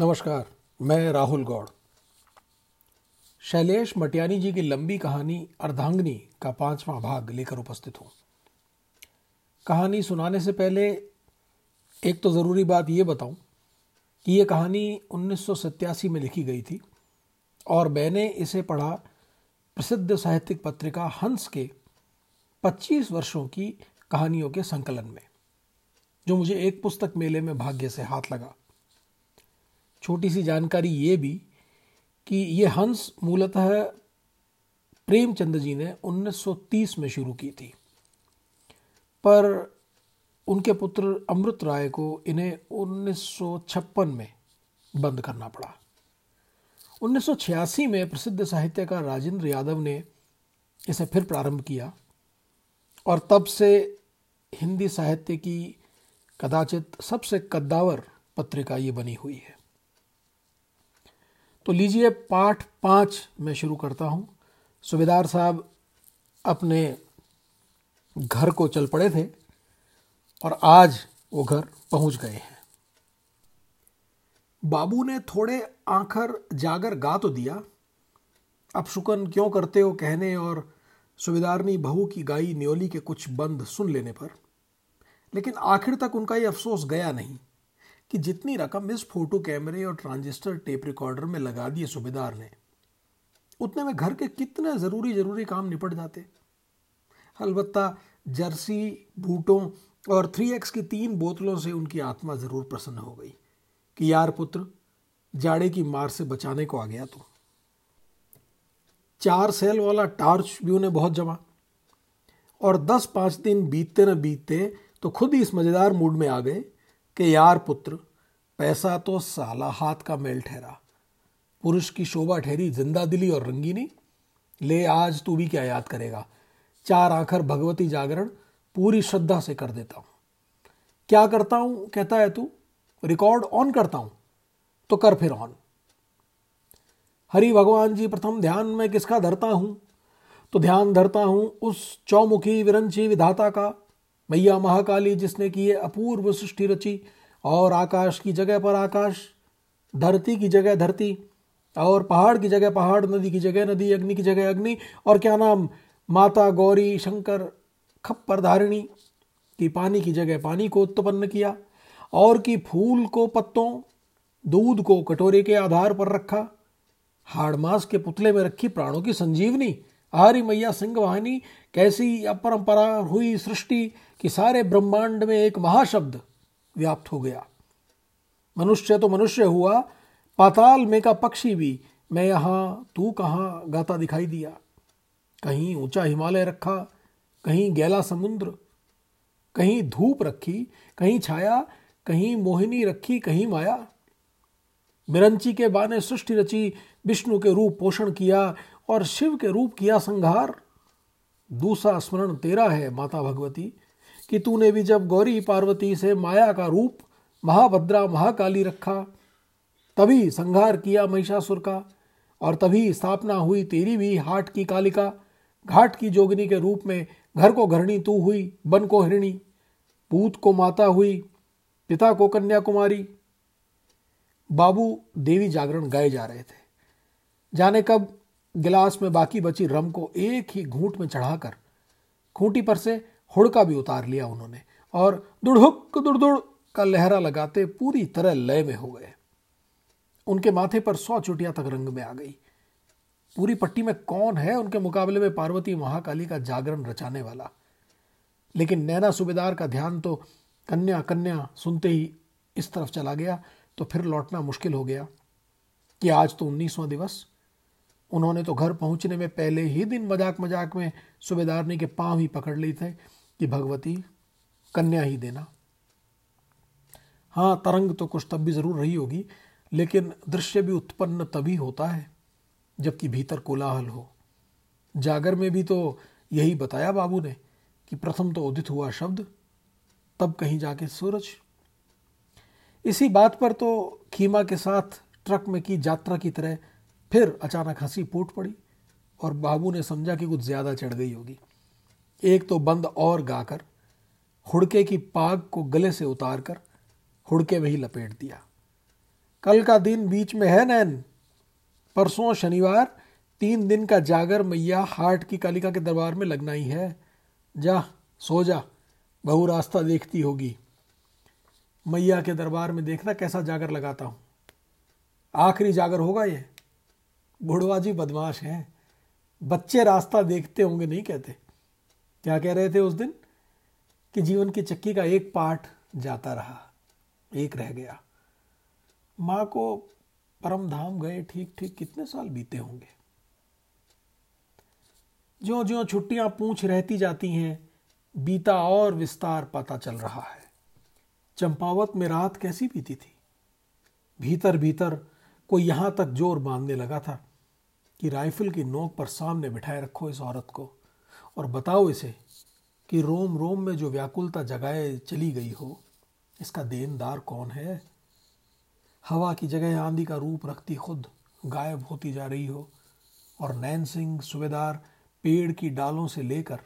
नमस्कार, मैं राहुल गौड़। शैलेश मटियानी जी की लंबी कहानी अर्धांगनी का पांचवा भाग लेकर उपस्थित हूँ। कहानी सुनाने से पहले एक तो ज़रूरी बात यह बताऊँ कि यह कहानी उन्नीस सौ सत्तासी में लिखी गई थी और मैंने इसे पढ़ा प्रसिद्ध साहित्यिक पत्रिका हंस के 25 वर्षों की कहानियों के संकलन में, जो मुझे एक पुस्तक मेले में भाग्य से हाथ लगा। छोटी सी जानकारी ये भी कि ये हंस मूलतः प्रेमचंद जी ने 1930 में शुरू की थी। पर उनके पुत्र अमृत राय को इन्हें 1956 में बंद करना पड़ा। 1986 में प्रसिद्ध साहित्यकार राजेंद्र यादव ने इसे फिर प्रारंभ किया और तब से हिंदी साहित्य की कदाचित सबसे कद्दावर पत्रिका ये बनी हुई है। तो लीजिए पाठ पाँच में शुरू करता हूँ। सुबेदार साहब अपने घर को चल पड़े थे और आज वो घर पहुँच गए हैं। बाबू ने थोड़े आंखर जागर गा तो दिया। अब शुकन क्यों करते हो कहने और सुबेदारनी बहू की गाई न्योली के कुछ बंद सुन लेने पर। लेकिन आखिर तक उनका ये अफसोस गया नहीं। कि जितनी रकम इस फ़ोटो कैमरे और ट्रांजिस्टर टेप रिकॉर्डर में लगा दिए सूबेदार ने, उतने में घर के कितने ज़रूरी ज़रूरी काम निपट जाते। अलबत्ता जर्सी, बूटों और थ्री एक्स की तीन बोतलों से उनकी आत्मा ज़रूर प्रसन्न हो गई कि यार पुत्र, जाड़े की मार से बचाने को आ गया तू। चार सेल वाला टार्च भी उन्हें बहुत जमा। और दस पाँच दिन बीतते न बीतते तो खुद ही इस मज़ेदार मूड में आ गए कि यार पुत्र, पैसा तो साला हाथ का मेल ठहरा। पुरुष की शोभा ठहरी, ज़िंदा दिली और रंगीनी। ले आज तू भी क्या याद करेगा? चार आखर भगवती जागरण पूरी श्रद्धा से कर देता हूँ। क्या करता हूँ, कहता है तू? रिकॉर्ड ऑन करता हूँ तो कर फिर ऑन। हरि भगवान जी, प्रथम ध्यान में किसका धरता हूँ? तो ध्यान धरता हूँ उस चौमुखी विरंची विधाता का मैया महाकाली जिसने की ये अपूर्व सृष्टि रची, और आकाश की जगह पर आकाश, धरती की जगह धरती, और पहाड़ की जगह पहाड़, नदी की जगह नदी, अग्नि की जगह अग्नि, और क्या नाम? माता गौरी शंकर खप्पर धारिणी की पानी की जगह पानी को उत्पन्न किया, और की फूल को पत्तों, दूध को कटोरे के आधार पर रखा हाड़ मास के पुतले में रखी प्राणों की संजीवनी आरी मैया सिंह वाहिनी, कैसी अपरंपरा हुई सृष्टि कि सारे ब्रह्मांड में एक महाशब्द व्याप्त हो गया। मनुष्य तो मनुष्य हुआ, पाताल में का पक्षी भी। मैं यहाँ, तू कहाँ, गाता दिखाई दिया। कहीं ऊँचा हिमालय रखा, कहीं गैला समुद्र। कहीं धूप रखी, कहीं छाया, कहीं मोहिनी रखी, कहीं माया। मिरंची के बाने सृष्टि रची, विष्णु के रूप पोषण किया और शिव के रूप किया संहार। दूसरा स्मरण तेरा है, माता भगवती, कि तूने भी जब गौरी पार्वती से माया का रूप, महाभद्रा, महाकाली रखा, तभी संहार किया महिषासुर का, और तभी स्थापना हुई तेरी भी हाट की कालिका। घाट की जोगनी के रूप में घर को घरणी तू हुई बन को हिरणी, पूत को माता हुई, पिता को कन्याकुमारी। बाबू देवी जागरण गाए जा रहे थे। जाने कब गिलास में बाकी बची रम को एक ही घूंट में चढ़ाकर खूंटी पर से हुड़का भी उतार लिया उन्होंने और दुड़हुक दुड़दुड़ का लहरा लगाते पूरी तरह लय में हो गए। उनके माथे पर सौ चुटिया तक रंग में आ गई। पूरी पट्टी में कौन है उनके मुकाबले में पार्वती महाकाली का जागरण रचाने वाला? लेकिन नैना सूबेदार का ध्यान तो कन्या कन्या सुनते ही इस तरफ़ चला गया तो फिर लौटना मुश्किल हो गया कि आज तो उन्नीसवां दिवस उन्होंने तो घर पहुँचने में पहले ही दिन मज़ाक मज़ाक में सूबेदारनी के पाँव ही पकड़ ली थे कि भगवती, कन्या ही देना। हाँ तरंग तो कुछ तब भी ज़रूर रही होगी, लेकिन दृश्य भी उत्पन्न तभी होता है जबकि भीतर कोलाहल हो। जागर में भी तो यही बताया बाबू ने कि प्रथम तो उदित हुआ शब्द, तब कहीं जाके सूरज। इसी बात पर तो खीमा के साथ ट्रक में की यात्रा की तरह फिर अचानक हँसी फूट पड़ी और बाबू ने समझा कि कुछ ज़्यादा चढ़ गई होगी। एक तो बंद और गाकर, हुड़के की पाग को गले से उतार कर हुड़के में ही लपेट दिया। कल का दिन बीच में है नैन। परसों शनिवार, तीन दिन का जागर मैया हाट की कालिका के दरबार में लगना ही है। जा, सो जा, बहु रास्ता देखती होगी। मैया के दरबार में देखना कैसा जागर लगाता हूँ। आखिरी जागर होगा ये। बुढ़वा जी बदमाश हैं। बच्चे रास्ता देखते होंगे, नहीं कहते। क्या कह रहे थे उस दिन? कि जीवन की चक्की का एक पार्ट जाता रहा, एक रह गया। माँ को परम धाम गए ठीक ठीक कितने साल बीते होंगे? ज्यो ज्यो छुट्टियाँ पूछ रहती जाती हैं, बीता और विस्तार पता चल रहा है। चंपावत में रात कैसी बीती थी? भीतर भीतर कोई यहाँ तक ज़ोर बांधने लगा था। कि राइफल की नोक पर सामने बिठाए रखो इस औरत को और बताओ इसे कि रोम रोम में जो व्याकुलता जगाए चली गई हो, इसका देनदार कौन है? हवा की जगह आंधी का रूप रखती खुद गायब होती जा रही हो और नैन सिंह सुबेदार पेड़ की डालों से लेकर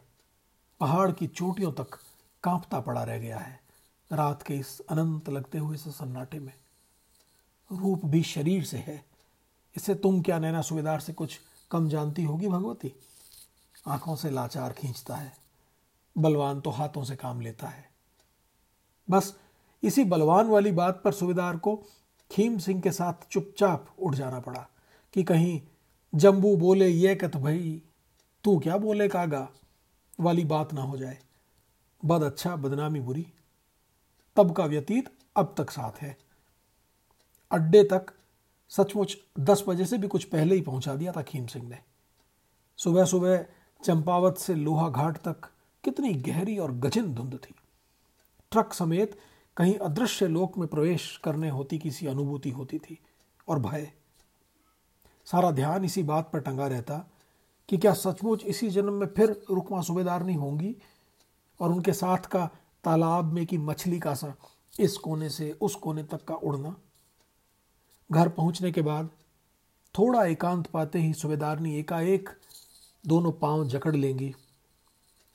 पहाड़ की चोटियों तक कांपता पड़ा रह गया है। रात के इस अनंत लगते हुए इस सन्नाटे में। रूप भी शरीर से है। इसे तुम क्या नैना सुबेदार से कुछ कम जानती होगी भगवती? आँखों से लाचार खींचता है। बलवान तो हाथों से काम लेता है। बस इसी बलवान वाली बात पर सुबेदार को खीम सिंह के साथ चुपचाप उठ जाना पड़ा कि कहीं जम्बू बोले ये कत भाई, तू क्या बोले कागा? वाली बात ना हो जाए। बद अच्छा बदनामी बुरी। तब का व्यतीत अब तक साथ है। अड्डे तक सचमुच दस बजे से भी कुछ पहले ही पहुँचा दिया था खीम सिंह ने। सुबह सुबह चंपावत से लोहा घाट तक कितनी गहरी और गजिन धुंध थी। ट्रक समेत कहीं अदृश्य लोक में प्रवेश करने होती किसी अनुभूति होती थी और भय। सारा ध्यान इसी बात पर टंगा रहता कि क्या सचमुच इसी जन्म में फिर रुकमा सूबेदार नहीं होंगी और उनके साथ का तालाब में की मछली का सा इस कोने से उस कोने तक का उड़ना? घर पहुँचने के बाद थोड़ा एकांत पाते ही सूबेदारनी एकाएक दोनों पाँव जकड़ लेंगी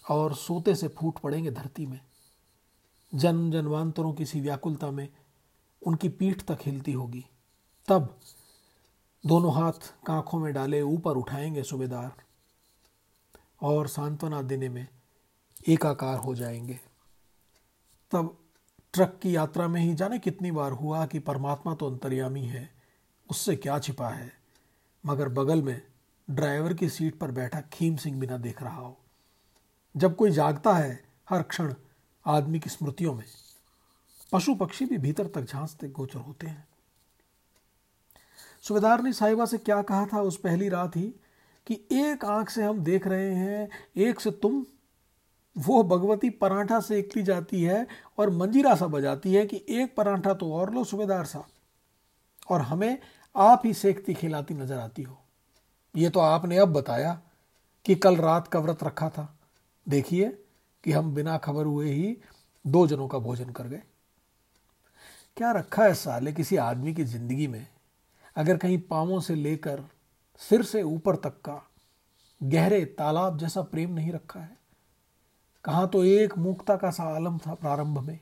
और सोते से फूट पड़ेंगे धरती में। जन्म जन्मांतरों की सी व्याकुलता में उनकी पीठ तक हिलती होगी। तब दोनों हाथ कांखों में डाले ऊपर उठाएँगे सूबेदार और सांत्वना देने में एकाकार हो जाएँगे। तब ट्रक की यात्रा में ही जाने कितनी बार हुआ कि परमात्मा तो अंतर्यामी है, उससे क्या छिपा है? मगर बगल में ड्राइवर की सीट पर बैठा खीम सिंह बिना देख रहा हो। जब कोई जागता है, हर क्षण आदमी की स्मृतियों में पशु पक्षी भी भीतर तक झांसते गोचर होते हैं। सुबेदार ने साहिबा से क्या कहा था उस पहली रात ही? कि एक आँख से हम देख रहे हैं, एक से तुम वो भगवती पराठा से एकली जाती है और मंजीरा सा बजाती है कि एक पराठा तो और लो, सुबेदार सा। और हमें आप ही सेकती खिलाती नज़र आती हो। ये तो आपने अब बताया कि कल रात का व्रत रखा था। देखिए कि हम बिना खबर हुए ही दो जनों का भोजन कर गए। क्या रखा है साले किसी आदमी की ज़िंदगी में? अगर कहीं पांवों से लेकर सिर से ऊपर तक का गहरे तालाब जैसा प्रेम नहीं रखा है। कहा तो एक मुक्ता का सा आलम था प्रारंभ में।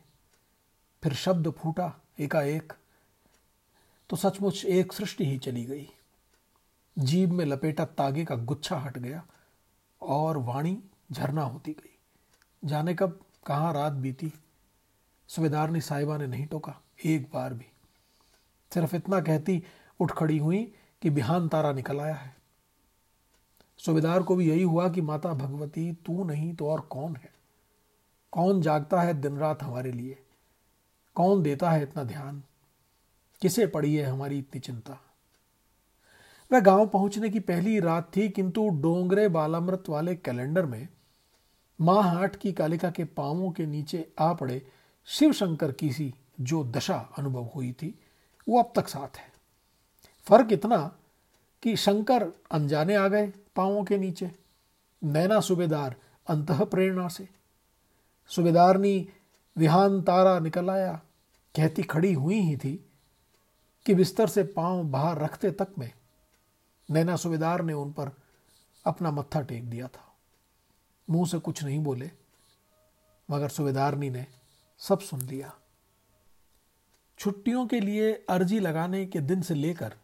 फिर शब्द फूटा, एकाएक तो सचमुच एक सृष्टि ही चली गई। जीव में लपेटा तागे का गुच्छा हट गया और वाणी झरना होती गई। जाने कब, कहाँ रात बीती, सुबेदारनी साहिबा ने नहीं टोका, एक बार भी। सिर्फ़ इतना कहती उठ खड़ी हुई कि बिहान तारा निकल आया है। सुबेदार को भी यही हुआ कि माता भगवती, तू नहीं तो और कौन है? कौन जागता है दिन रात हमारे लिए? कौन देता है इतना ध्यान? किसे पड़ी है हमारी इतनी चिंता? वह गाँव पहुँचने की पहली रात थी, किंतु डोंगरे बालामृत वाले कैलेंडर में माँ हाट की कालिका के पांवों के नीचे आ पड़े शिव शंकर की सी जो दशा अनुभव हुई थी, वो अब तक साथ है। फ़र्क इतना कि शंकर अनजाने आ गए पांवों के नीचे, नैना सुबेदार अंत प्रेरणा से। सुबेदारनी विहान तारा निकल आया। कहती खड़ी हुई ही थी कि बिस्तर से पाँव बाहर रखते तक में नैना सुबेदार ने उन पर अपना मत्था टेक दिया था। मुँह से कुछ नहीं बोले, मगर सुबेदारनी ने सब सुन लिया। छुट्टियों के लिए अर्जी लगाने के दिन से लेकर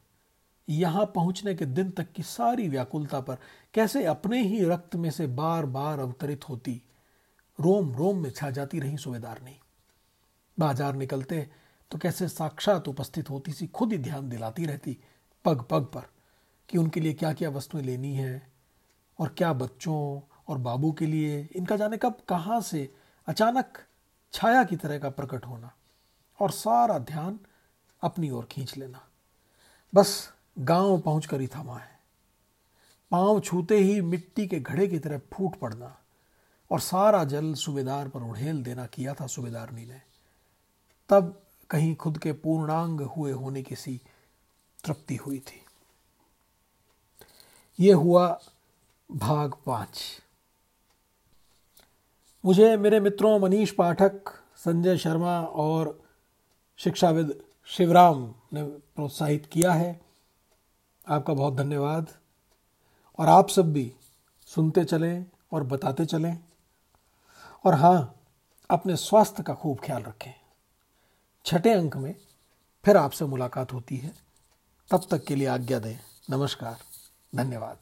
यहाँ पहुँचने के दिन तक की सारी व्याकुलता पर कैसे अपने ही रक्त में से बार बार अवतरित होती। रोम रोम में छा जाती रही सुबेदार नहीं बाज़ार निकलते तो कैसे साक्षात उपस्थित होती सी खुद ही ध्यान दिलाती रहती पग पग पर कि उनके लिए क्या क्या वस्तुएँ लेनी है और क्या बच्चों और बाबू के लिए, इनका जाने कब, कहाँ से अचानक छाया की तरह का प्रकट होना और सारा ध्यान अपनी ओर खींच लेना। बस गाँव पहुंचकर ही थमा है। पाँव छूते ही मिट्टी के घड़े की तरह फूट पड़ना और सारा जल सुबेदार पर उड़ेल देना किया था सुबेदारनी ने। तब कहीं खुद के पूर्णांग हुए होने की सी तृप्ति हुई थी। ये हुआ भाग पाँच। मुझे मेरे मित्रों मनीष पाठक, संजय शर्मा और शिक्षाविद शिवराम ने प्रोत्साहित किया है। आपका बहुत धन्यवाद। और आप सब भी सुनते चलें और बताते चलें। और हाँ अपने स्वास्थ्य का खूब ख्याल रखें। छठे अंक में फिर आपसे मुलाकात होती है। तब तक के लिए आज्ञा दें। नमस्कार। धन्यवाद।